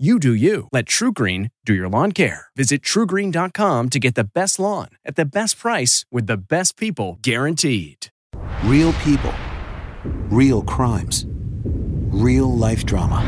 You do you. Let TruGreen do your lawn care. Visit trugreen.com to get the best lawn at the best price with the best people guaranteed. Real people, real crimes, real life drama.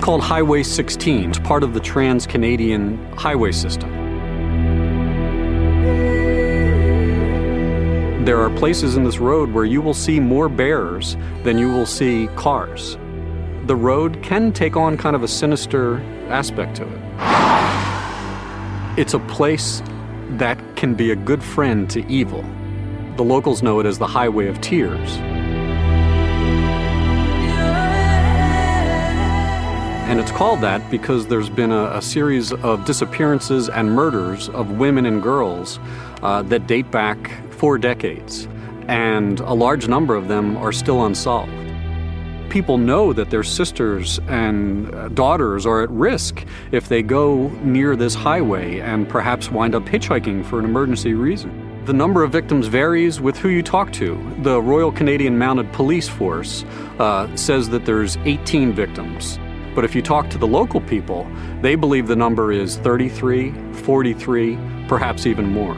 Road's called Highway 16. It's part of the Trans Canadian Highway System. There are places in this road where you will see more bears than you will see cars. The road can take on kind of a sinister aspect to it. It's a place that can be a good friend to evil. The locals know it as the Highway of Tears. And it's called that because there's been a, a series of disappearances and murders of women and girls uh, that date back four decades. And a large number of them are still unsolved. People know that their sisters and uh, daughters are at risk if they go near this highway and perhaps wind up hitchhiking for an emergency reason. The number of victims varies with who you talk to. The Royal Canadian Mounted Police Force uh, says that there's 18 victims. But if you talk to the local people, they believe the number is 33, 43, perhaps even more.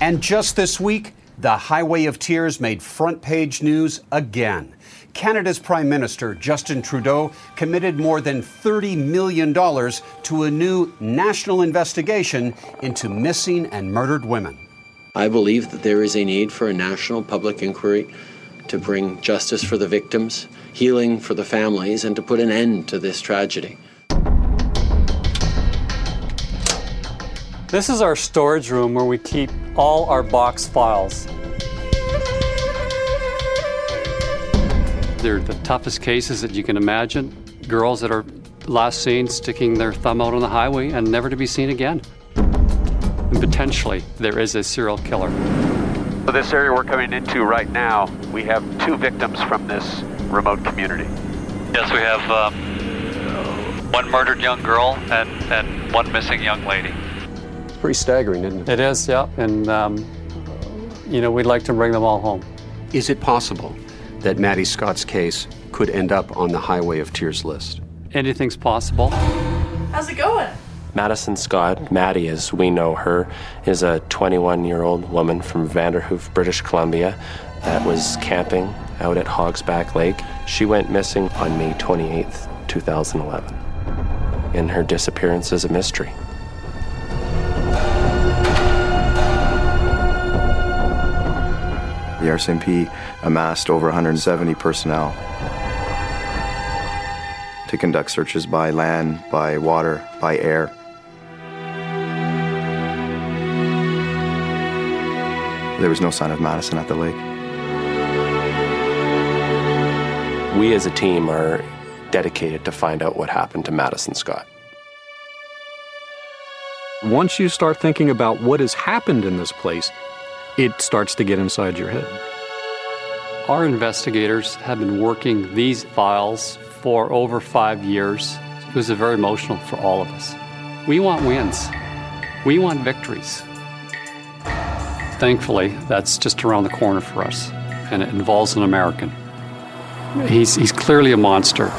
And just this week, the Highway of Tears made front page news again. Canada's Prime Minister, Justin Trudeau, committed more than $30 million to a new national investigation into missing and murdered women. I believe that there is a need for a national public inquiry to bring justice for the victims, healing for the families, and to put an end to this tragedy. This is our storage room where we keep all our box files. They're the toughest cases that you can imagine. Girls that are last seen sticking their thumb out on the highway and never to be seen again. And potentially, there is a serial killer. So this area we're coming into right now, we have two victims from this remote community. Yes, we have um, one murdered young girl and, and one missing young lady. It's Pretty staggering, isn't it? It is, yeah. And, um, you know, we'd like to bring them all home. Is it possible that Maddie Scott's case could end up on the Highway of Tears list? Anything's possible. How's it going? Madison Scott, Maddie as we know her, is a 21 year old woman from Vanderhoof, British Columbia, that was camping out at Hogsback Lake. She went missing on May 28th, 2011. And her disappearance is a mystery. The RCMP amassed over 170 personnel to conduct searches by land, by water, by air. There was no sign of Madison at the lake. We as a team are dedicated to find out what happened to Madison Scott. Once you start thinking about what has happened in this place, it starts to get inside your head. Our investigators have been working these files for over five years. It was very emotional for all of us. We want wins, we want victories. Thankfully, that's just around the corner for us, and it involves an American. He's, he's clearly a monster.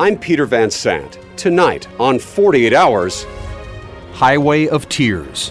I'm Peter Van Sant. Tonight on 48 Hours, Highway of Tears.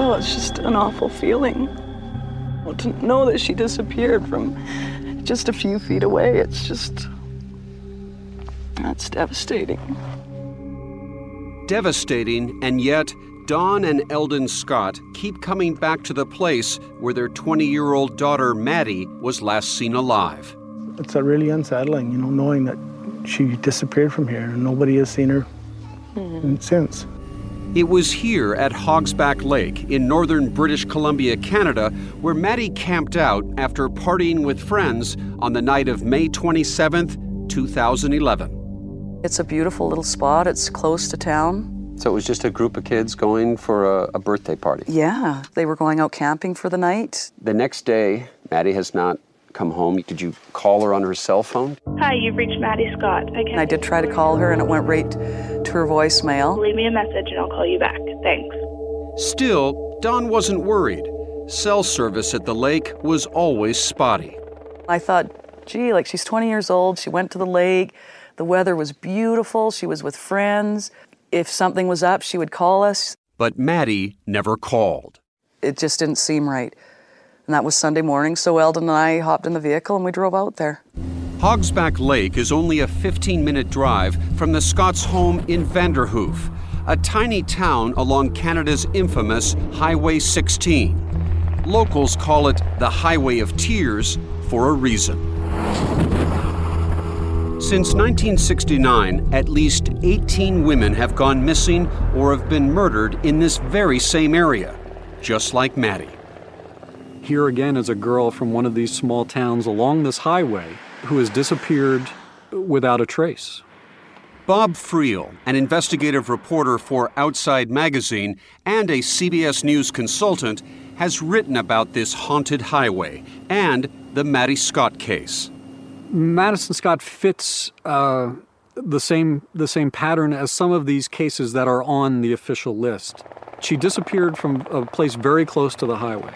Oh, it's just an awful feeling. Well, to know that she disappeared from just a few feet away, it's just. That's devastating. Devastating, and yet, Dawn and Eldon Scott keep coming back to the place where their 20 year old daughter, Maddie, was last seen alive. It's really unsettling, you know, knowing that she disappeared from here and nobody has seen her Mm-hmm. since. It was here at Hogsback Lake in northern British Columbia, Canada, where Maddie camped out after partying with friends on the night of May 27th, 2011. It's a beautiful little spot. It's close to town. So it was just a group of kids going for a, a birthday party. Yeah, they were going out camping for the night. The next day, Maddie has not come home. Did you call her on her cell phone? Hi, you've reached Maddie Scott. I And can I did try to call her, and it went right to her voicemail. leave me a message and I'll call you back. Thanks. Still, Dawn wasn't worried. Cell service at the lake was always spotty. I thought, gee, like she's 20 years old. She went to the lake. The weather was beautiful. She was with friends. If something was up, she would call us. But Maddie never called. It just didn't seem right. And that was Sunday morning, so Eldon and I hopped in the vehicle and we drove out there. Hogsback Lake is only a 15 minute drive from the Scotts' home in Vanderhoof, a tiny town along Canada's infamous Highway 16. Locals call it the Highway of Tears for a reason. Since 1969, at least 18 women have gone missing or have been murdered in this very same area, just like Maddie. Here again is a girl from one of these small towns along this highway who has disappeared without a trace. Bob Friel, an investigative reporter for Outside Magazine and a CBS News consultant, has written about this haunted highway and the Maddie Scott case. Madison Scott fits uh, the same the same pattern as some of these cases that are on the official list. She disappeared from a place very close to the highway.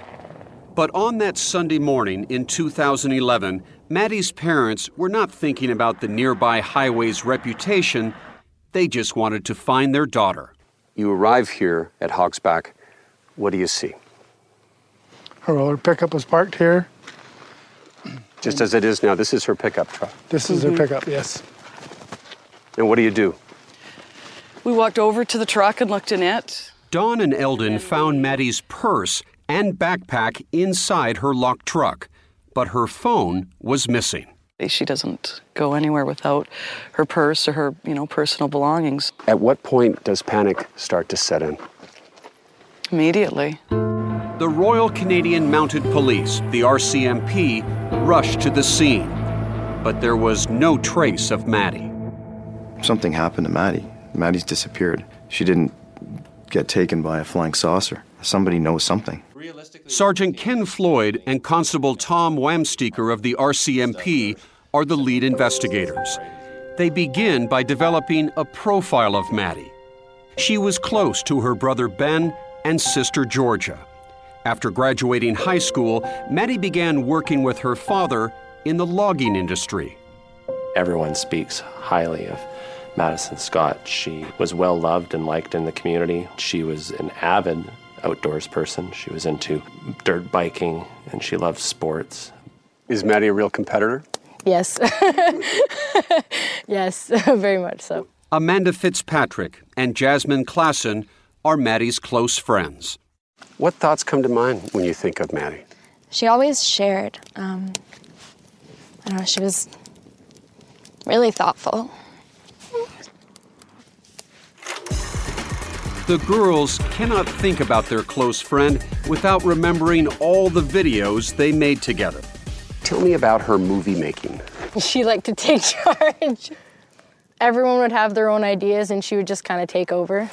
But on that Sunday morning in 2011, Maddie's parents were not thinking about the nearby highway's reputation. They just wanted to find their daughter. You arrive here at Hogsback. What do you see? Her roller pickup was parked here. Just as it is now, this is her pickup truck. This is her mm-hmm. pickup, yes. And what do you do? We walked over to the truck and looked in it. Dawn and Eldon found Maddie's purse and backpack inside her locked truck, but her phone was missing. She doesn't go anywhere without her purse or her, you know, personal belongings. At what point does panic start to set in? Immediately. The Royal Canadian Mounted Police, the RCMP, rushed to the scene, but there was no trace of Maddie. Something happened to Maddie. Maddie's disappeared. She didn't get taken by a flying saucer. Somebody knows something. Sergeant Ken Floyd and Constable Tom Wamsteker of the RCMP are the lead investigators. They begin by developing a profile of Maddie. She was close to her brother Ben and sister Georgia. After graduating high school, Maddie began working with her father in the logging industry. Everyone speaks highly of Madison Scott. She was well loved and liked in the community. She was an avid outdoors person. She was into dirt biking and she loved sports. Is Maddie a real competitor? Yes. yes, very much so. Amanda Fitzpatrick and Jasmine Klassen are Maddie's close friends. What thoughts come to mind when you think of Maddie? She always shared. Um, I don't know, she was really thoughtful. The girls cannot think about their close friend without remembering all the videos they made together. Tell me about her movie making. She liked to take charge. Everyone would have their own ideas and she would just kind of take over.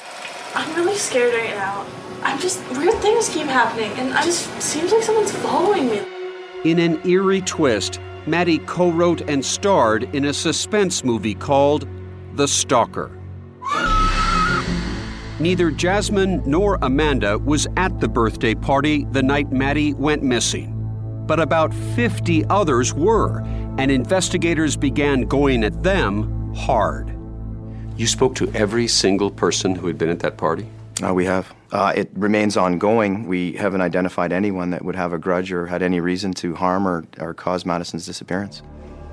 I'm really scared right now. I'm just weird things keep happening, and I just seems like someone's following me. In an eerie twist, Maddie co wrote and starred in a suspense movie called The Stalker. Neither Jasmine nor Amanda was at the birthday party the night Maddie went missing. But about 50 others were, and investigators began going at them hard. You spoke to every single person who had been at that party? Uh, we have. Uh, it remains ongoing. We haven't identified anyone that would have a grudge or had any reason to harm or, or cause Madison's disappearance.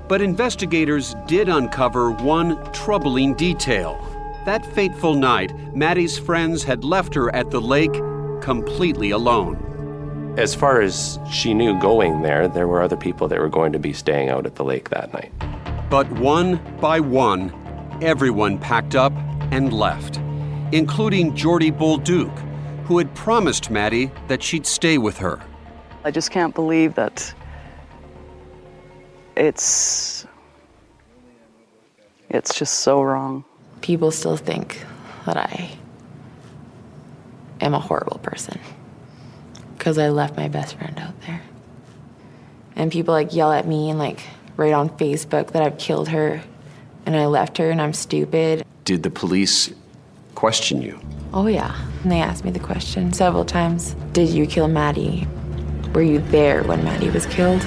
But investigators did uncover one troubling detail. That fateful night, Maddie's friends had left her at the lake completely alone. As far as she knew going there, there were other people that were going to be staying out at the lake that night. But one by one, everyone packed up and left, including Jordy Bolduc, who had promised Maddie that she'd stay with her. I just can't believe that it's it's just so wrong. People still think that I am a horrible person because I left my best friend out there. And people like yell at me and like write on Facebook that I've killed her and I left her and I'm stupid. Did the police question you? Oh, yeah. And they asked me the question several times Did you kill Maddie? Were you there when Maddie was killed?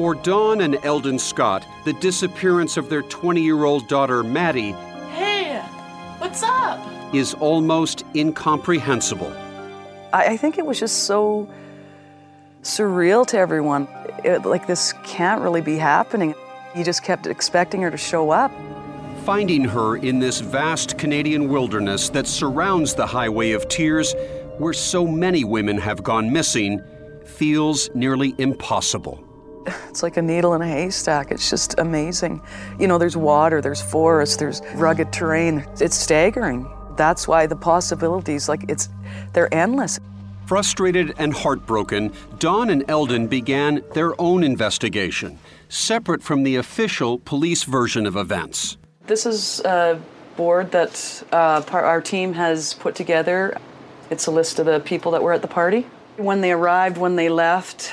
For Dawn and Eldon Scott, the disappearance of their 20 year old daughter, Maddie, Hey, what's up? is almost incomprehensible. I, I think it was just so surreal to everyone. It, like, this can't really be happening. You just kept expecting her to show up. Finding her in this vast Canadian wilderness that surrounds the Highway of Tears, where so many women have gone missing, feels nearly impossible. It's like a needle in a haystack. It's just amazing. You know, there's water, there's forest, there's rugged terrain. It's staggering. That's why the possibilities, like, it's, they're endless. Frustrated and heartbroken, Dawn and Eldon began their own investigation, separate from the official police version of events. This is a board that uh, our team has put together. It's a list of the people that were at the party. When they arrived, when they left,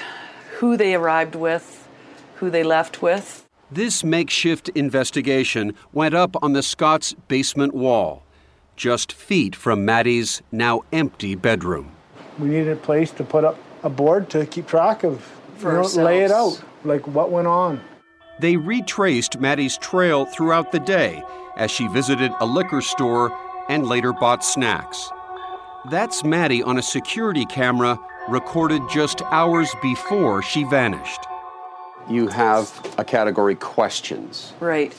who they arrived with, who they left with. This makeshift investigation went up on the Scotts' basement wall, just feet from Maddie's now empty bedroom. We needed a place to put up a board to keep track of, For you know, lay it out, like what went on. They retraced Maddie's trail throughout the day as she visited a liquor store and later bought snacks. That's Maddie on a security camera recorded just hours before she vanished. You have a category questions. Right.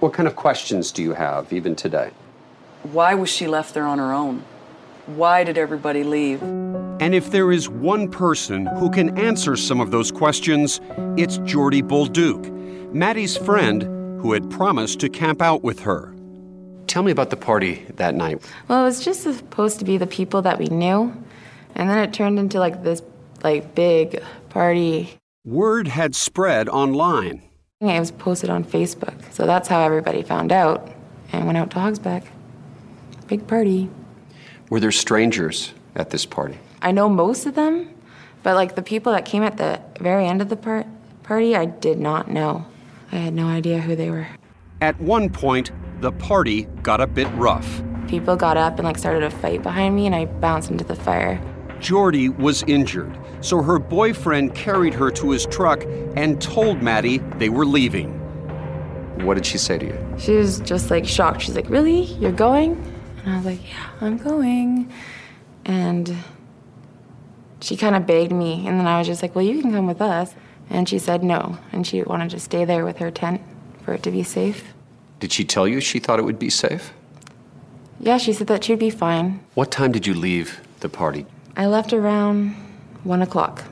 What kind of questions do you have even today? Why was she left there on her own? Why did everybody leave? And if there is one person who can answer some of those questions, it's Jordy Bolduc, Maddie's friend who had promised to camp out with her. Tell me about the party that night. Well, it was just supposed to be the people that we knew, and then it turned into like this like big party. Word had spread online. It was posted on Facebook, so that's how everybody found out and went out to Hogsback. Big party. Were there strangers at this party? I know most of them, but like the people that came at the very end of the par- party, I did not know. I had no idea who they were. At one point, the party got a bit rough. People got up and like started a fight behind me, and I bounced into the fire. Jordy was injured, so her boyfriend carried her to his truck and told Maddie they were leaving. What did she say to you? She was just like shocked. She's like, Really? You're going? And I was like, Yeah, I'm going. And she kind of begged me. And then I was just like, Well, you can come with us. And she said no. And she wanted to stay there with her tent for it to be safe. Did she tell you she thought it would be safe? Yeah, she said that she'd be fine. What time did you leave the party? I left around one o'clock.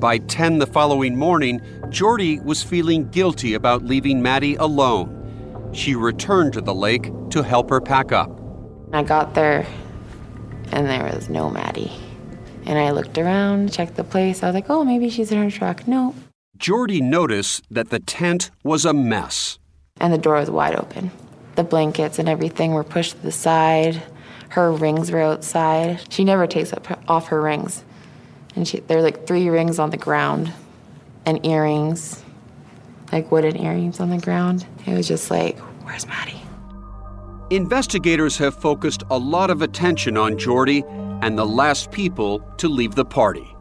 By 10 the following morning, Jordy was feeling guilty about leaving Maddie alone. She returned to the lake to help her pack up. I got there and there was no Maddie. And I looked around, checked the place. I was like, oh, maybe she's in her truck. No. Jordy noticed that the tent was a mess. And the door was wide open. The blankets and everything were pushed to the side. Her rings were outside. She never takes up her, off her rings. And she, there were like three rings on the ground and earrings, like wooden earrings on the ground. It was just like, where's Maddie? Investigators have focused a lot of attention on Jordy and the last people to leave the party.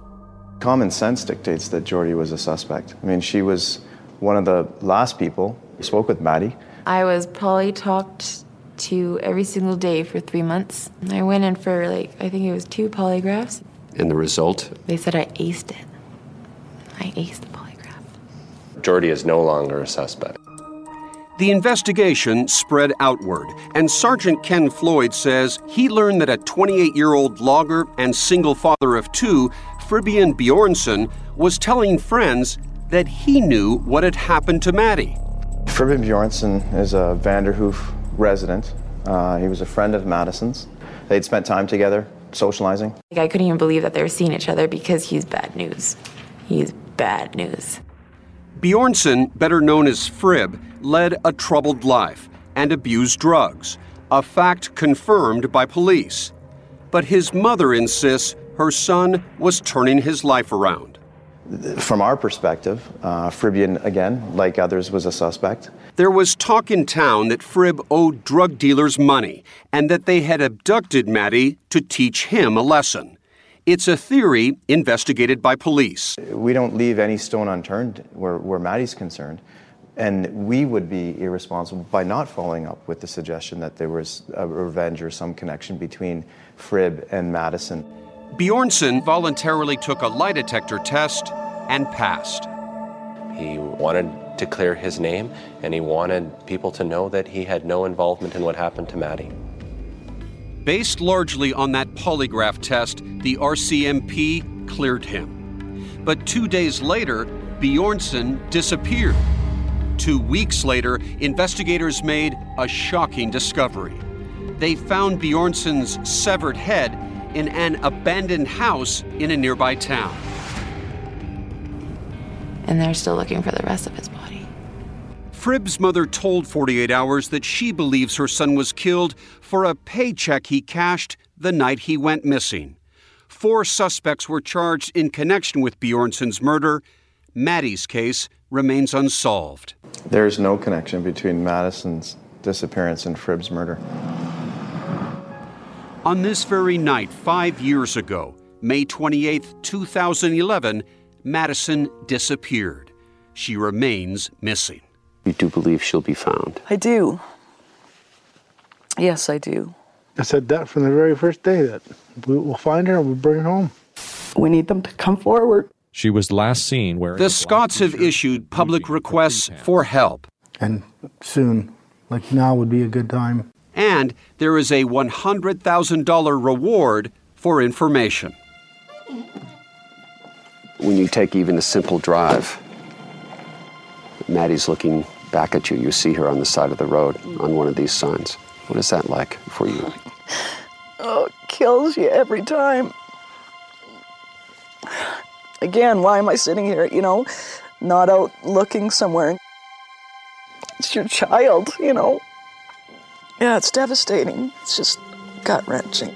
Common sense dictates that Jordy was a suspect. I mean, she was one of the last people who spoke with Maddie. I was probably talked to every single day for three months. I went in for like, I think it was two polygraphs. And the result? They said I aced it. I aced the polygraph. Jordy is no longer a suspect. The investigation spread outward, and Sergeant Ken Floyd says he learned that a 28 year old logger and single father of two, Fribjon Bjornson, was telling friends that he knew what had happened to Maddie. Fribjon Bjornson is a Vanderhoof resident. Uh, he was a friend of Madison's. They'd spent time together, socializing. Like, I couldn't even believe that they were seeing each other because he's bad news. He's bad news. Bjornson, better known as Frib, led a troubled life and abused drugs, a fact confirmed by police. But his mother insists her son was turning his life around. From our perspective, uh, Fribjon, again, like others, was a suspect. There was talk in town that Frib owed drug dealers money and that they had abducted Maddie to teach him a lesson. It's a theory investigated by police. We don't leave any stone unturned where, where Maddie's concerned. And we would be irresponsible by not following up with the suggestion that there was a revenge or some connection between Frib and Madison. Bjornson voluntarily took a lie detector test and passed. He wanted to clear his name, and he wanted people to know that he had no involvement in what happened to Maddie. Based largely on that polygraph test, the RCMP cleared him. But two days later, Bjornson disappeared. Two weeks later, investigators made a shocking discovery. They found Bjornson's severed head in an abandoned house in a nearby town. And they're still looking for the rest of his body. Frib's mother told 48 Hours that she believes her son was killed for a paycheck he cashed the night he went missing. Four suspects were charged in connection with Bjornson's murder. Maddie's case remains unsolved. There's no connection between Madison's disappearance and Frib's murder. On this very night, five years ago, May 28, 2011, Madison disappeared. She remains missing. You do believe she'll be found? I do. Yes, I do. I said that from the very first day that we will find her and we'll bring her home. We need them to come forward. She was last seen wearing. The Scotts have issued public requests for help. And soon, like now would be a good time. And there is a $100,000 reward for information. When you take even a simple drive, Maddie's looking back at you. You see her on the side of the road on one of these signs. What is that like for you? Oh, it kills you every time. Again, why am I sitting here, you know, not out looking somewhere? It's your child, you know. Yeah, it's devastating. It's just gut wrenching.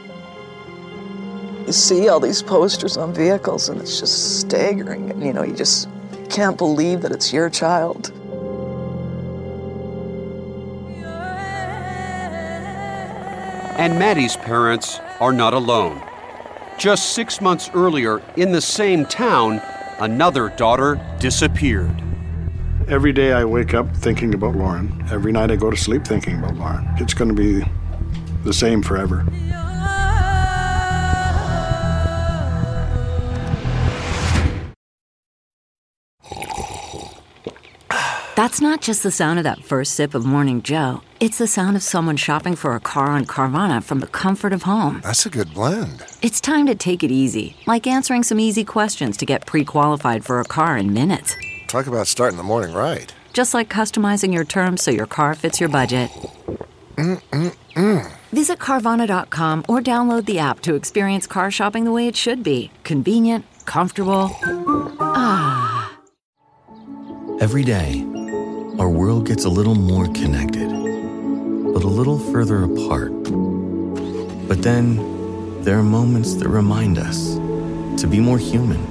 You see all these posters on vehicles, and it's just staggering. And, you know, you just can't believe that it's your child. And Maddie's parents are not alone. Just six months earlier, in the same town, another daughter disappeared. Every day I wake up thinking about Lauren. Every night I go to sleep thinking about Lauren. It's going to be the same forever. That's not just the sound of that first sip of Morning Joe. It's the sound of someone shopping for a car on Carvana from the comfort of home. That's a good blend. It's time to take it easy, like answering some easy questions to get pre qualified for a car in minutes. Talk about starting the morning right. Just like customizing your terms so your car fits your budget. Mm-mm-mm. Visit Carvana.com or download the app to experience car shopping the way it should be convenient, comfortable. Ah. Every day, our world gets a little more connected, but a little further apart. But then, there are moments that remind us to be more human.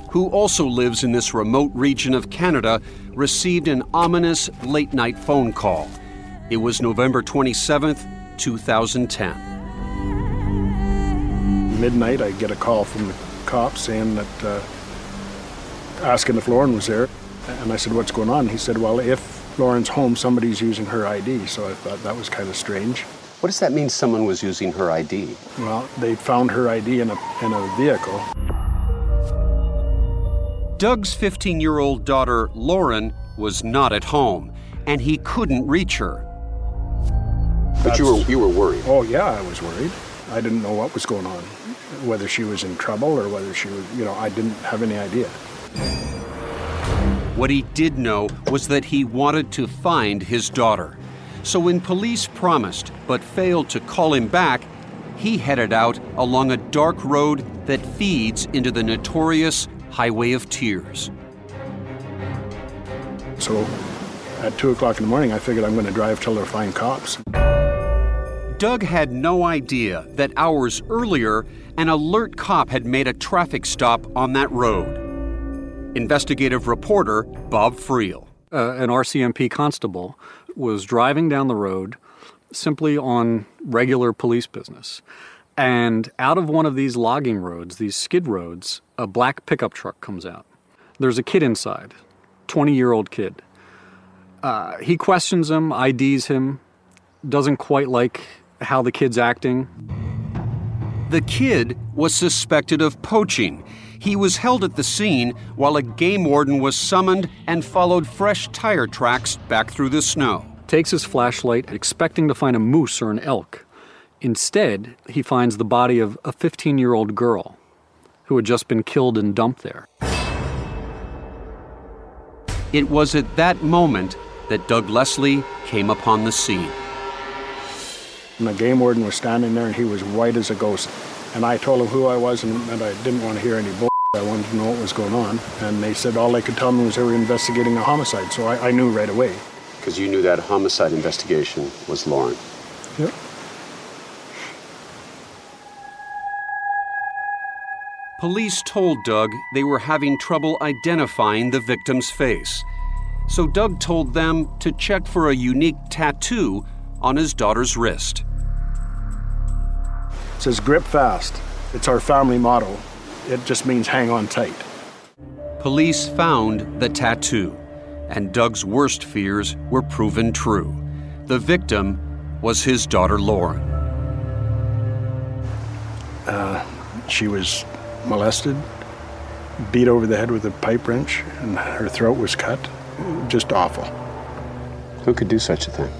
who also lives in this remote region of Canada, received an ominous late night phone call. It was November 27th, 2010. Midnight, I get a call from the cops saying that, uh, asking if Lauren was there. And I said, What's going on? He said, Well, if Lauren's home, somebody's using her ID. So I thought that was kind of strange. What does that mean someone was using her ID? Well, they found her ID in a, in a vehicle. Doug's 15 year old daughter, Lauren, was not at home, and he couldn't reach her. But you were, you were worried. Oh, yeah, I was worried. I didn't know what was going on, whether she was in trouble or whether she was, you know, I didn't have any idea. What he did know was that he wanted to find his daughter. So when police promised but failed to call him back, he headed out along a dark road that feeds into the notorious Highway of Tears. So at 2 o'clock in the morning, I figured I'm going to drive till they find cops. Doug had no idea that hours earlier, an alert cop had made a traffic stop on that road. Investigative reporter Bob Friel. Uh, an RCMP constable was driving down the road simply on regular police business. And out of one of these logging roads, these skid roads, a black pickup truck comes out. There's a kid inside, 20 year old kid. Uh, he questions him, IDs him, doesn't quite like how the kid's acting. The kid was suspected of poaching. He was held at the scene while a game warden was summoned and followed fresh tire tracks back through the snow. Takes his flashlight, expecting to find a moose or an elk. Instead, he finds the body of a 15 year old girl who had just been killed and dumped there. It was at that moment that Doug Leslie came upon the scene. And the game warden was standing there and he was white as a ghost. And I told him who I was and, and I didn't want to hear any bull. I wanted to know what was going on. And they said all they could tell me was they were investigating a homicide. So I, I knew right away. Because you knew that homicide investigation was Lauren. Yep. Police told Doug they were having trouble identifying the victim's face. So Doug told them to check for a unique tattoo on his daughter's wrist. It says grip fast. It's our family motto. It just means hang on tight. Police found the tattoo, and Doug's worst fears were proven true. The victim was his daughter Lauren. Uh, she was molested, beat over the head with a pipe wrench, and her throat was cut. Just awful. Who could do such a thing?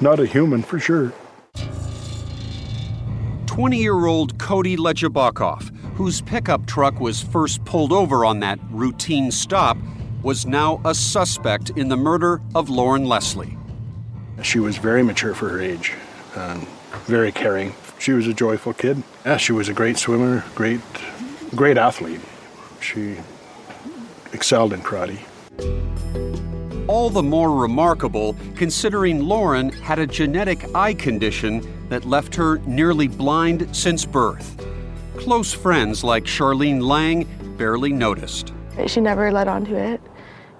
Not a human for sure. 20 year old Cody Legebokoff, whose pickup truck was first pulled over on that routine stop, was now a suspect in the murder of Lauren Leslie. She was very mature for her age, um, very caring. She was a joyful kid. Yeah, she was a great swimmer, great, great athlete. She excelled in karate. All the more remarkable considering Lauren had a genetic eye condition that left her nearly blind since birth. Close friends like Charlene Lang barely noticed. She never let on to it.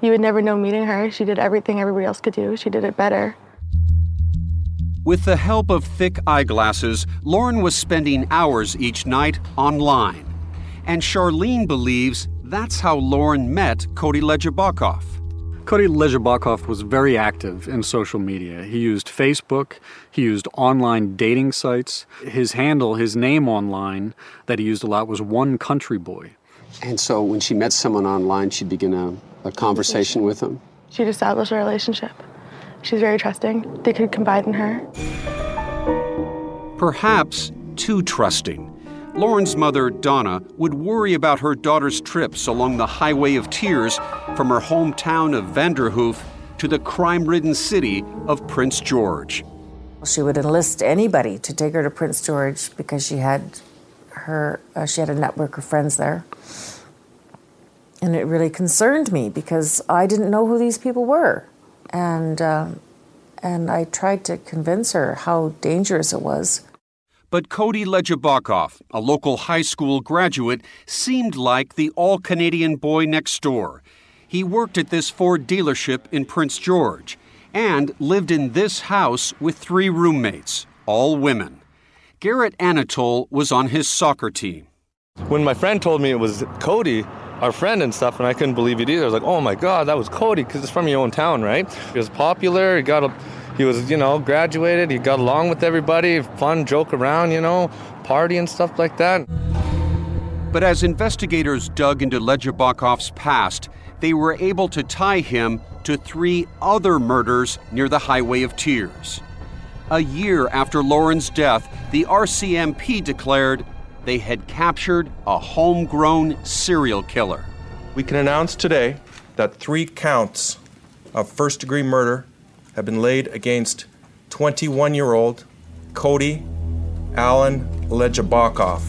You would never know meeting her. She did everything everybody else could do. She did it better. With the help of thick eyeglasses, Lauren was spending hours each night online. And Charlene believes that's how Lauren met Cody Legebokoff. Cody Legebokoff was very active in social media. He used Facebook, he used online dating sites. His handle, his name online that he used a lot was One Country Boy. And so when she met someone online, she'd begin a, a conversation with them? She'd establish a relationship. She's very trusting. They could confide in her. Perhaps too trusting. Lauren's mother, Donna, would worry about her daughter's trips along the Highway of Tears from her hometown of Vanderhoof to the crime ridden city of Prince George. She would enlist anybody to take her to Prince George because she had her uh, she had a network of friends there. And it really concerned me because I didn't know who these people were. And um, and I tried to convince her how dangerous it was. But Cody Legebokoff, a local high school graduate, seemed like the all Canadian boy next door. He worked at this Ford dealership in Prince George, and lived in this house with three roommates, all women. Garrett Anatole was on his soccer team. When my friend told me it was Cody, our friend and stuff, and I couldn't believe it either. I was like, "Oh my God, that was Cody!" Because it's from your own town, right? He was popular. He got a, he was, you know, graduated. He got along with everybody. Fun, joke around, you know, party and stuff like that. But as investigators dug into Legebokoff's past, they were able to tie him to three other murders near the Highway of Tears. A year after Lauren's death, the RCMP declared they had captured a homegrown serial killer. We can announce today that three counts of first degree murder have been laid against 21 year old Cody Allen Legebokoff.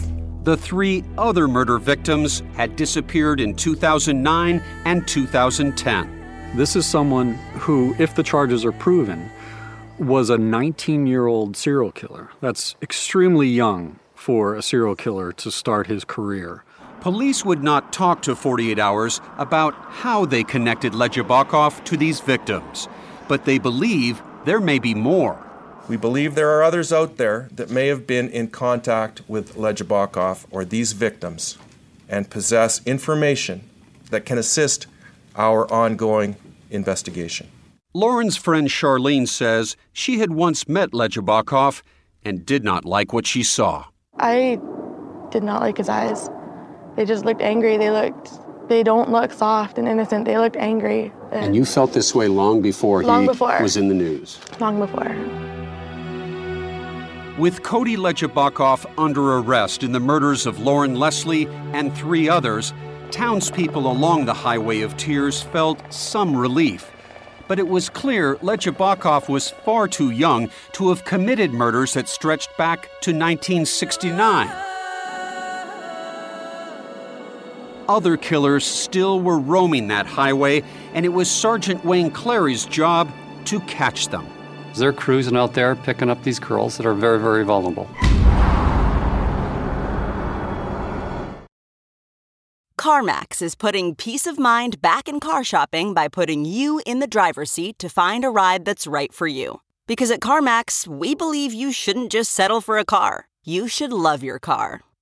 The three other murder victims had disappeared in 2009 and 2010. This is someone who, if the charges are proven, was a 19 year old serial killer. That's extremely young for a serial killer to start his career. Police would not talk to 48 Hours about how they connected Legebokoff to these victims, but they believe there may be more. We believe there are others out there that may have been in contact with Legebokoff or these victims and possess information that can assist our ongoing investigation. Lauren's friend Charlene says she had once met Legebokoff and did not like what she saw. I did not like his eyes. They just looked angry. They looked, they don't look soft and innocent. They looked angry. And you felt this way long before Long he before. was in the news. Long before. With Cody Legebokoff under arrest in the murders of Lauren Leslie and three others, townspeople along the Highway of Tears felt some relief. But it was clear Legebokoff was far too young to have committed murders that stretched back to 1969. Other killers still were roaming that highway, and it was Sergeant Wayne Clary's job to catch them. They're cruising out there picking up these girls that are very, very vulnerable. CarMax is putting peace of mind back in car shopping by putting you in the driver's seat to find a ride that's right for you. Because at CarMax, we believe you shouldn't just settle for a car, you should love your car.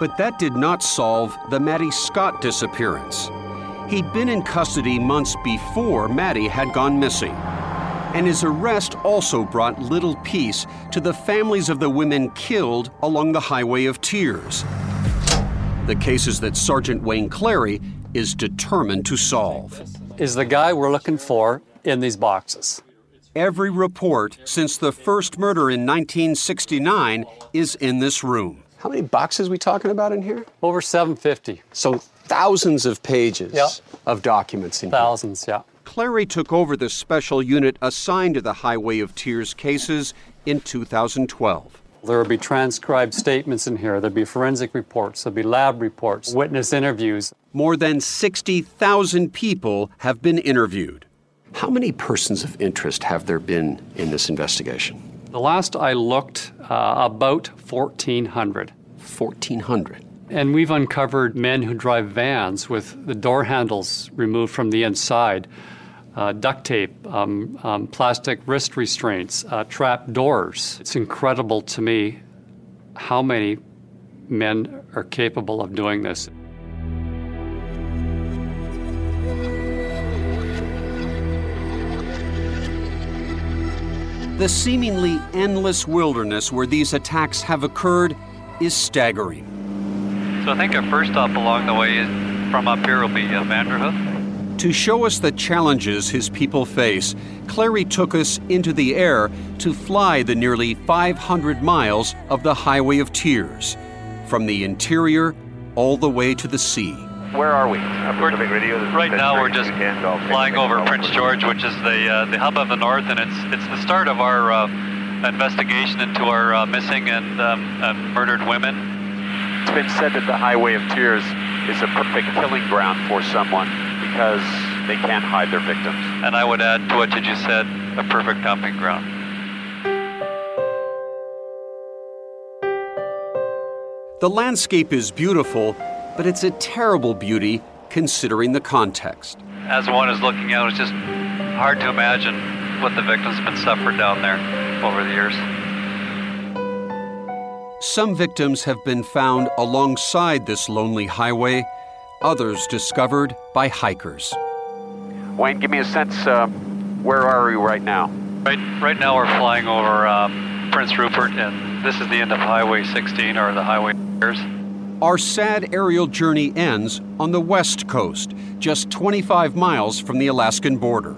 but that did not solve the Maddie Scott disappearance. He'd been in custody months before Maddie had gone missing. And his arrest also brought little peace to the families of the women killed along the Highway of Tears. The cases that Sergeant Wayne Clary is determined to solve. Is the guy we're looking for in these boxes? Every report since the first murder in 1969 is in this room. How many boxes we talking about in here? Over 750. So thousands of pages Yeah. of documents in Thousands, yeah. Clary took over the special unit assigned to the Highway of Tears cases in 2012. There will be transcribed statements in here. There'll be forensic reports. There'll be lab reports, witness interviews. More than 60,000 people have been interviewed. How many persons of interest have there been in this investigation? The last I looked, uh, about 1,400. 1,400. And we've uncovered men who drive vans with the door handles removed from the inside, uh, duct tape, um, um, plastic wrist restraints, uh, trap doors. It's incredible to me how many men are capable of doing this. The seemingly endless wilderness where these attacks have occurred is staggering. So I think our first stop along the way from up here will be uh, Vanderhoof. To show us the challenges his people face, Clary took us into the air to fly the nearly 500 miles of the Highway of Tears, from the interior all the way to the sea. Where are we? right now, we're just flying over Prince George, which is the uh, the hub of the north, and it's it's the start of our uh, investigation into our uh, missing and um, murdered women. It's been said that the Highway of Tears is a perfect killing ground for someone because they can't hide their victims. And I would add to what you just said, a perfect dumping ground. The landscape is beautiful, but it's a terrible beauty considering the context. As one is looking out, it's just hard to imagine what the victims have been suffering down there over the years. Some victims have been found alongside this lonely highway, others discovered by hikers. Wayne, give me a sense. Uh, where are we right now? Right, right now we're flying over um, Prince Rupert, and this is the end of Highway 16 or the Highway. Our sad aerial journey ends on the west coast, just 25 miles from the Alaskan border.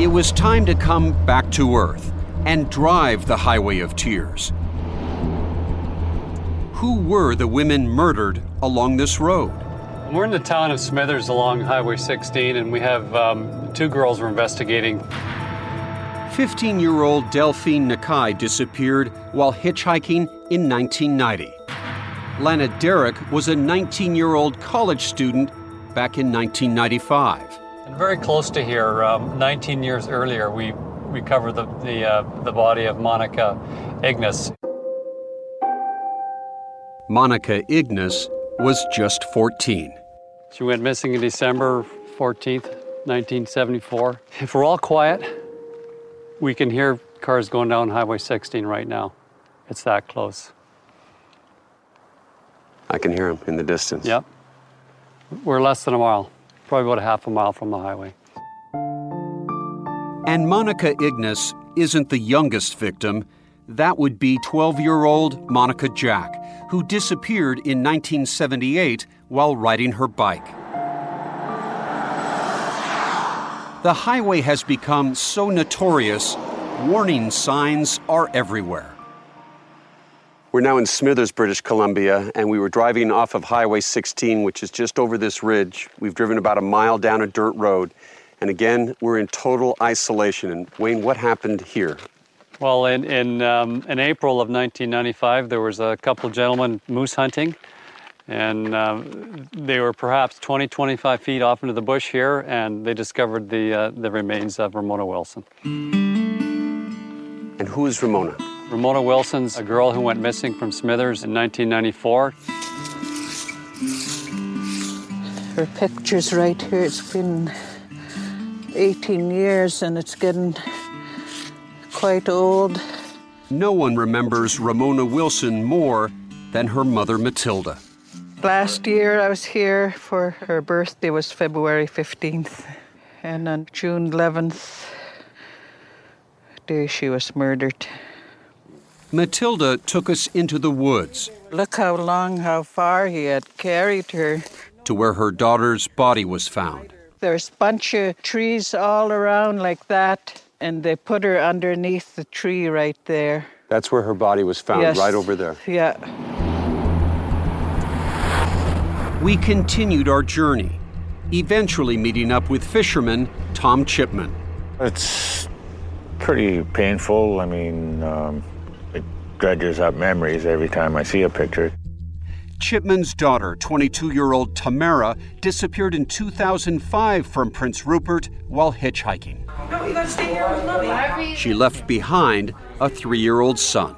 It was time to come back to Earth and drive the Highway of Tears. Who were the women murdered along this road? We're in the town of Smithers along Highway 16, and we have um, two girls we're investigating. 15 year old Delphine Nikal disappeared while hitchhiking in 1990. Lana Derrick was a 19 year old college student back in 1995. And very close to here, um, 19 years earlier, we recovered the, the, uh, the body of Monica Ignas. Monica Ignas was just 14. She went missing in December 14th, 1974. If we're all quiet, we can hear cars going down Highway 16 right now. It's that close. I can hear them in the distance. Yep. We're less than a mile, probably about a half a mile from the highway. And Monica Ignas isn't the youngest victim. That would be 12 year old Monica Jack, who disappeared in 1978 while riding her bike. The highway has become so notorious, warning signs are everywhere. We're now in Smithers, British Columbia, and we were driving off of Highway 16, which is just over this ridge. We've driven about a mile down a dirt road. And again, we're in total isolation. And Wayne, what happened here? Well, in, in, um, in April of 1995, there was a couple gentlemen moose hunting and um, they were perhaps 20, 25 feet off into the bush here, and they discovered the, uh, the remains of Ramona Wilson. And who is Ramona? Ramona Wilson's a girl who went missing from Smithers in 1994. Her picture's right here. It's been 18 years and it's getting quite old. No one remembers Ramona Wilson more than her mother, Matilda. Last year I was here for her birthday was February 15th and on June 11th day she was murdered. Matilda took us into the woods. Look how long, how far he had carried her. To where her daughter's body was found. There's a bunch of trees all around like that, and they put her underneath the tree right there. That's where her body was found, yes. right over there. Yeah. We continued our journey, eventually meeting up with fisherman Tom Chipman. It's pretty painful. I mean, um, it dredges up memories every time I see a picture. Chipman's daughter, 22 year old Tamara, disappeared in 2005 from Prince Rupert while hitchhiking. No, you gotta stay here with mommy. She left behind a three year old son.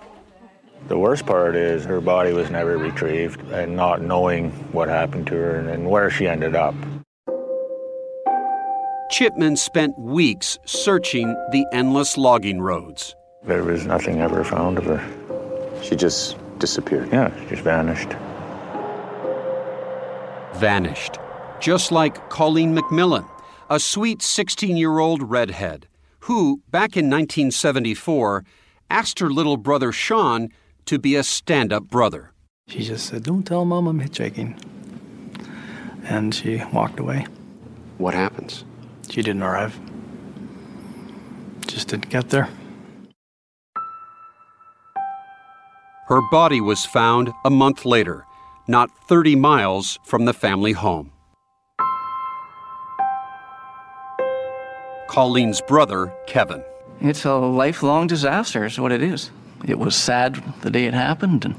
The worst part is her body was never retrieved and not knowing what happened to her and where she ended up. Chipman spent weeks searching the endless logging roads. There was nothing ever found of her. She just disappeared. Yeah, she just vanished. Vanished. Just like Colleen MacMillen, a sweet 16 year old redhead who, back in 1974, asked her little brother Sean to be a stand up brother. She just said, Don't tell mom I'm hitchhiking. And she walked away. What happens? She didn't arrive. Just didn't get there. Her body was found a month later, not 30 miles from the family home. Colleen's brother, Kevin. It's a lifelong disaster, is what it is. It was sad the day it happened, and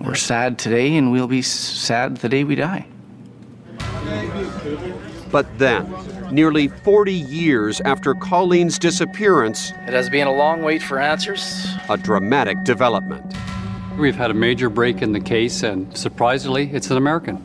we're sad today, and we'll be sad the day we die. But then, nearly 40 years after Colleen's disappearance, It has been a long wait for answers. a dramatic development. We've had a major break in the case, and surprisingly, it's an American.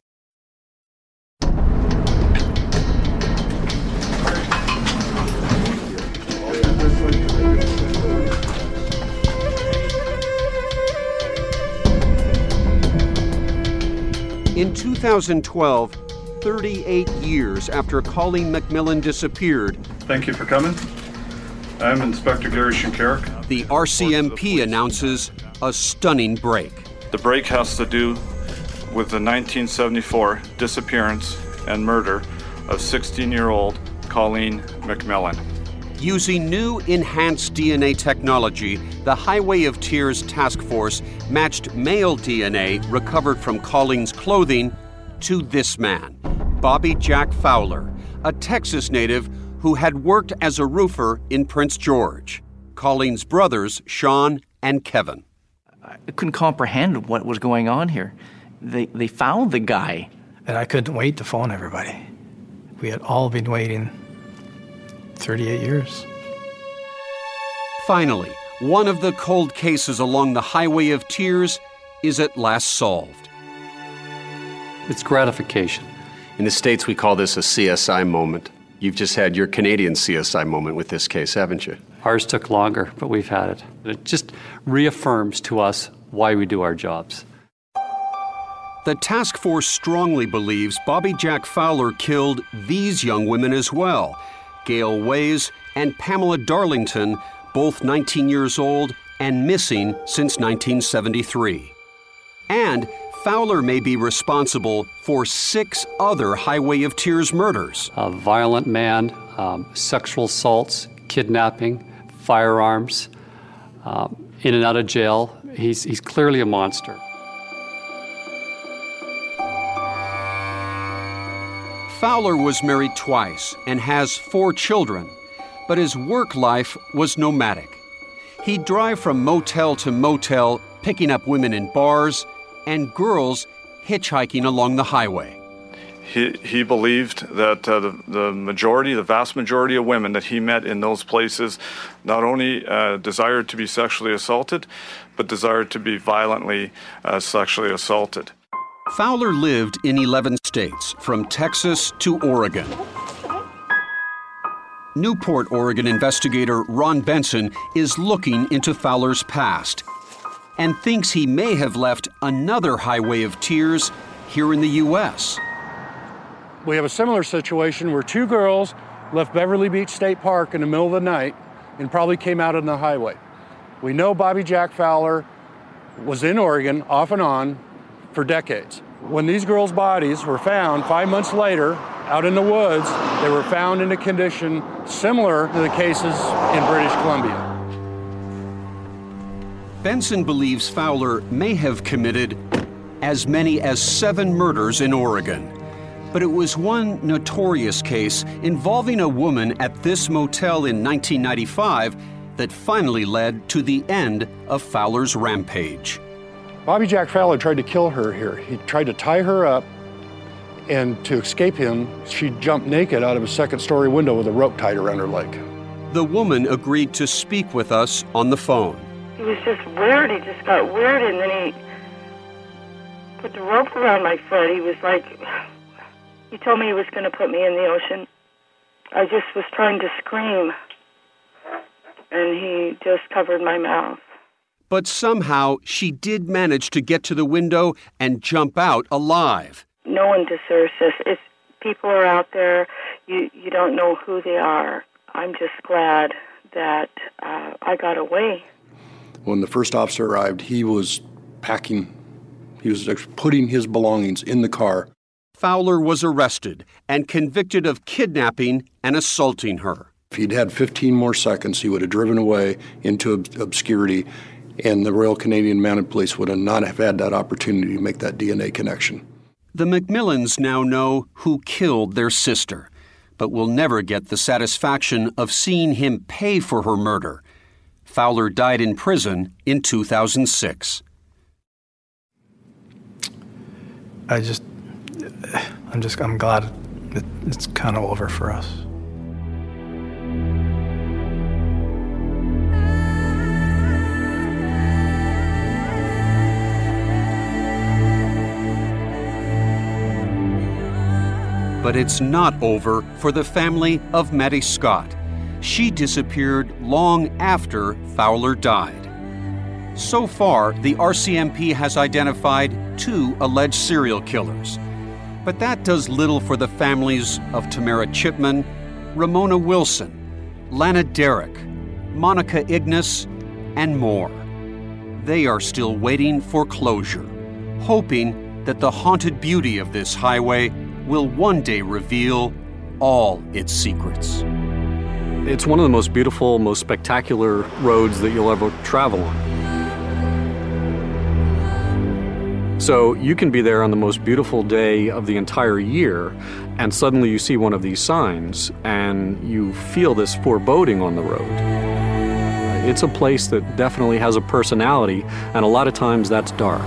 In 2012, 38 years after Colleen MacMillen disappeared, Thank you for coming. I'm Inspector Gary Shinkaruk. the RCMP announces a stunning break. The break has to do with the 1974 disappearance and murder of 16 year old Colleen MacMillen. Using new enhanced DNA technology, the Highway of Tears Task Force matched male DNA recovered from Colleen's clothing to this man, Bobby Jack Fowler, a Texas native who had worked as a roofer in Prince George. Colleen's brothers, Sean and Kevin. I couldn't comprehend what was going on here. They, they found the guy. And I couldn't wait to phone everybody. We had all been waiting 38 years. Finally, one of the cold cases along the Highway of Tears is at last solved. It's gratification. In the States, we call this a CSI moment. You've just had your Canadian CSI moment with this case, haven't you? Ours took longer, but we've had it. It just reaffirms to us why we do our jobs. The task force strongly believes Bobby Jack Fowler killed these young women as well Gale Weys and Pamela Darlington, both 19 years old and missing since 1973. And Fowler may be responsible for six other Highway of Tears murders. A violent man, um, sexual assaults, kidnapping, firearms, um, in and out of jail. He's, he's clearly a monster. Fowler was married twice and has four children, but his work life was nomadic. He'd drive from motel to motel, picking up women in bars and girls hitchhiking along the highway. He, he believed that uh, the, the majority, the vast majority of women that he met in those places not only uh, desired to be sexually assaulted, but desired to be violently uh, sexually assaulted. Fowler lived in 11 states, from Texas to Oregon. Newport, Oregon investigator Ron Benson is looking into Fowler's past. and thinks he may have left another highway of tears here in the U.S. We have a similar situation where two girls left Beverly Beach State Park in the middle of the night and probably came out on the highway. We know Bobby Jack Fowler was in Oregon off and on for decades. When these girls' bodies were found five months later out in the woods, they were found in a condition similar to the cases in British Columbia. Benson believes Fowler may have committed as many as seven murders in Oregon. But it was one notorious case involving a woman at this motel in 1995 that finally led to the end of Fowler's rampage. Bobby Jack Fowler tried to kill her here. He tried to tie her up, and to escape him, she jumped naked out of a second story window with a rope tied around her leg. The woman agreed to speak with us on the phone. He was just weird. He just got weird, and then he put the rope around my foot. He was like, he told me he was going to put me in the ocean. I just was trying to scream, and he just covered my mouth. But somehow she did manage to get to the window and jump out alive. No one deserves this. If people are out there, you you don't know who they are. I'm just glad that uh, I got away. When the first officer arrived, he was packing, he was putting his belongings in the car. Fowler was arrested and convicted of kidnapping and assaulting her. If he'd had 15 more seconds, he would have driven away into ob- obscurity, and the Royal Canadian Mounted Police would have not have had that opportunity to make that DNA connection. The MacMillens now know who killed their sister, but will never get the satisfaction of seeing him pay for her murder. Fowler died in prison in 2006. I just, I'm just, I'm glad it, it's kind of over for us. But it's not over for the family of Maddie Scott. She disappeared long after Fowler died. So far, the RCMP has identified two alleged serial killers. But that does little for the families of Tamara Chipman, Ramona Wilson, Lana Derrick, Monica Ignas, and more. They are still waiting for closure, hoping that the haunted beauty of this highway will one day reveal all its secrets. It's one of the most beautiful, most spectacular roads that you'll ever travel on. So you can be there on the most beautiful day of the entire year, and suddenly you see one of these signs and you feel this foreboding on the road. It's a place that definitely has a personality, and a lot of times that's dark.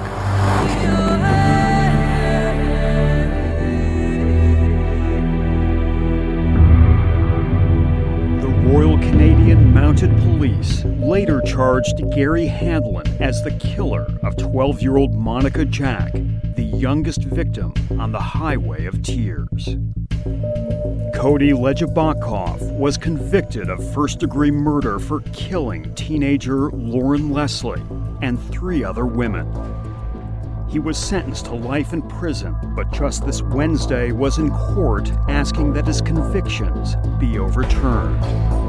Mounted Police later charged Gary Handlen as the killer of 12 year old Monica Jack, the youngest victim on the Highway of Tears. Cody Legebokoff was convicted of first degree murder for killing teenager Lauren Leslie and three other women. He was sentenced to life in prison, but just this Wednesday was in court asking that his convictions be overturned.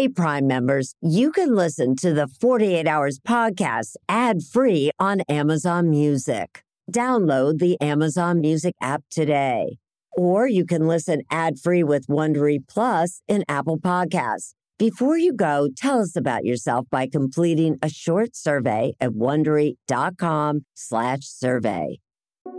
Hey, Prime members, you can listen to the 48 Hours podcast ad free on Amazon Music. Download the Amazon Music app today. Or you can listen ad free with Wondery Plus in Apple Podcasts. Before you go, tell us about yourself by completing a short survey at wondery.com/slash survey.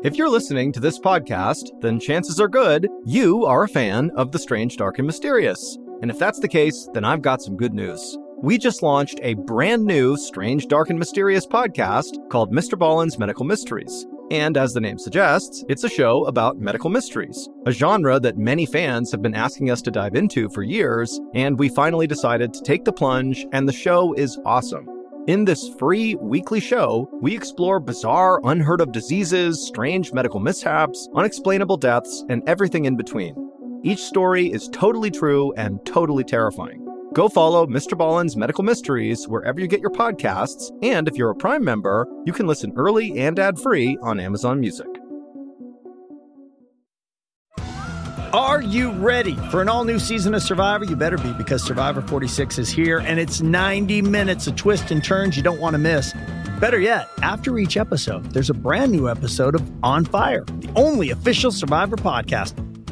If you're listening to this podcast, then chances are good you are a fan of the strange, dark, and mysterious. And if that's the case, then I've got some good news. We just launched a brand new Strange, Dark, and Mysterious podcast called Mr. Ballen's Medical Mysteries. And as the name suggests, it's a show about medical mysteries, a genre that many fans have been asking us to dive into for years, and we finally decided to take the plunge, and the show is awesome. In this free weekly show, we explore bizarre, unheard of diseases, strange medical mishaps, unexplainable deaths, and everything in between. Each story is totally true and totally terrifying. Go follow Mr. Ballen's Medical Mysteries wherever you get your podcasts, and if you're a Prime member, you can listen early and ad free on Amazon Music. Are you ready for an all new season of Survivor? You better be because Survivor 46 is here and it's 90 minutes of twists and turns you don't want to miss. Better yet, after each episode, there's a brand new episode of On Fire, the only official Survivor podcast.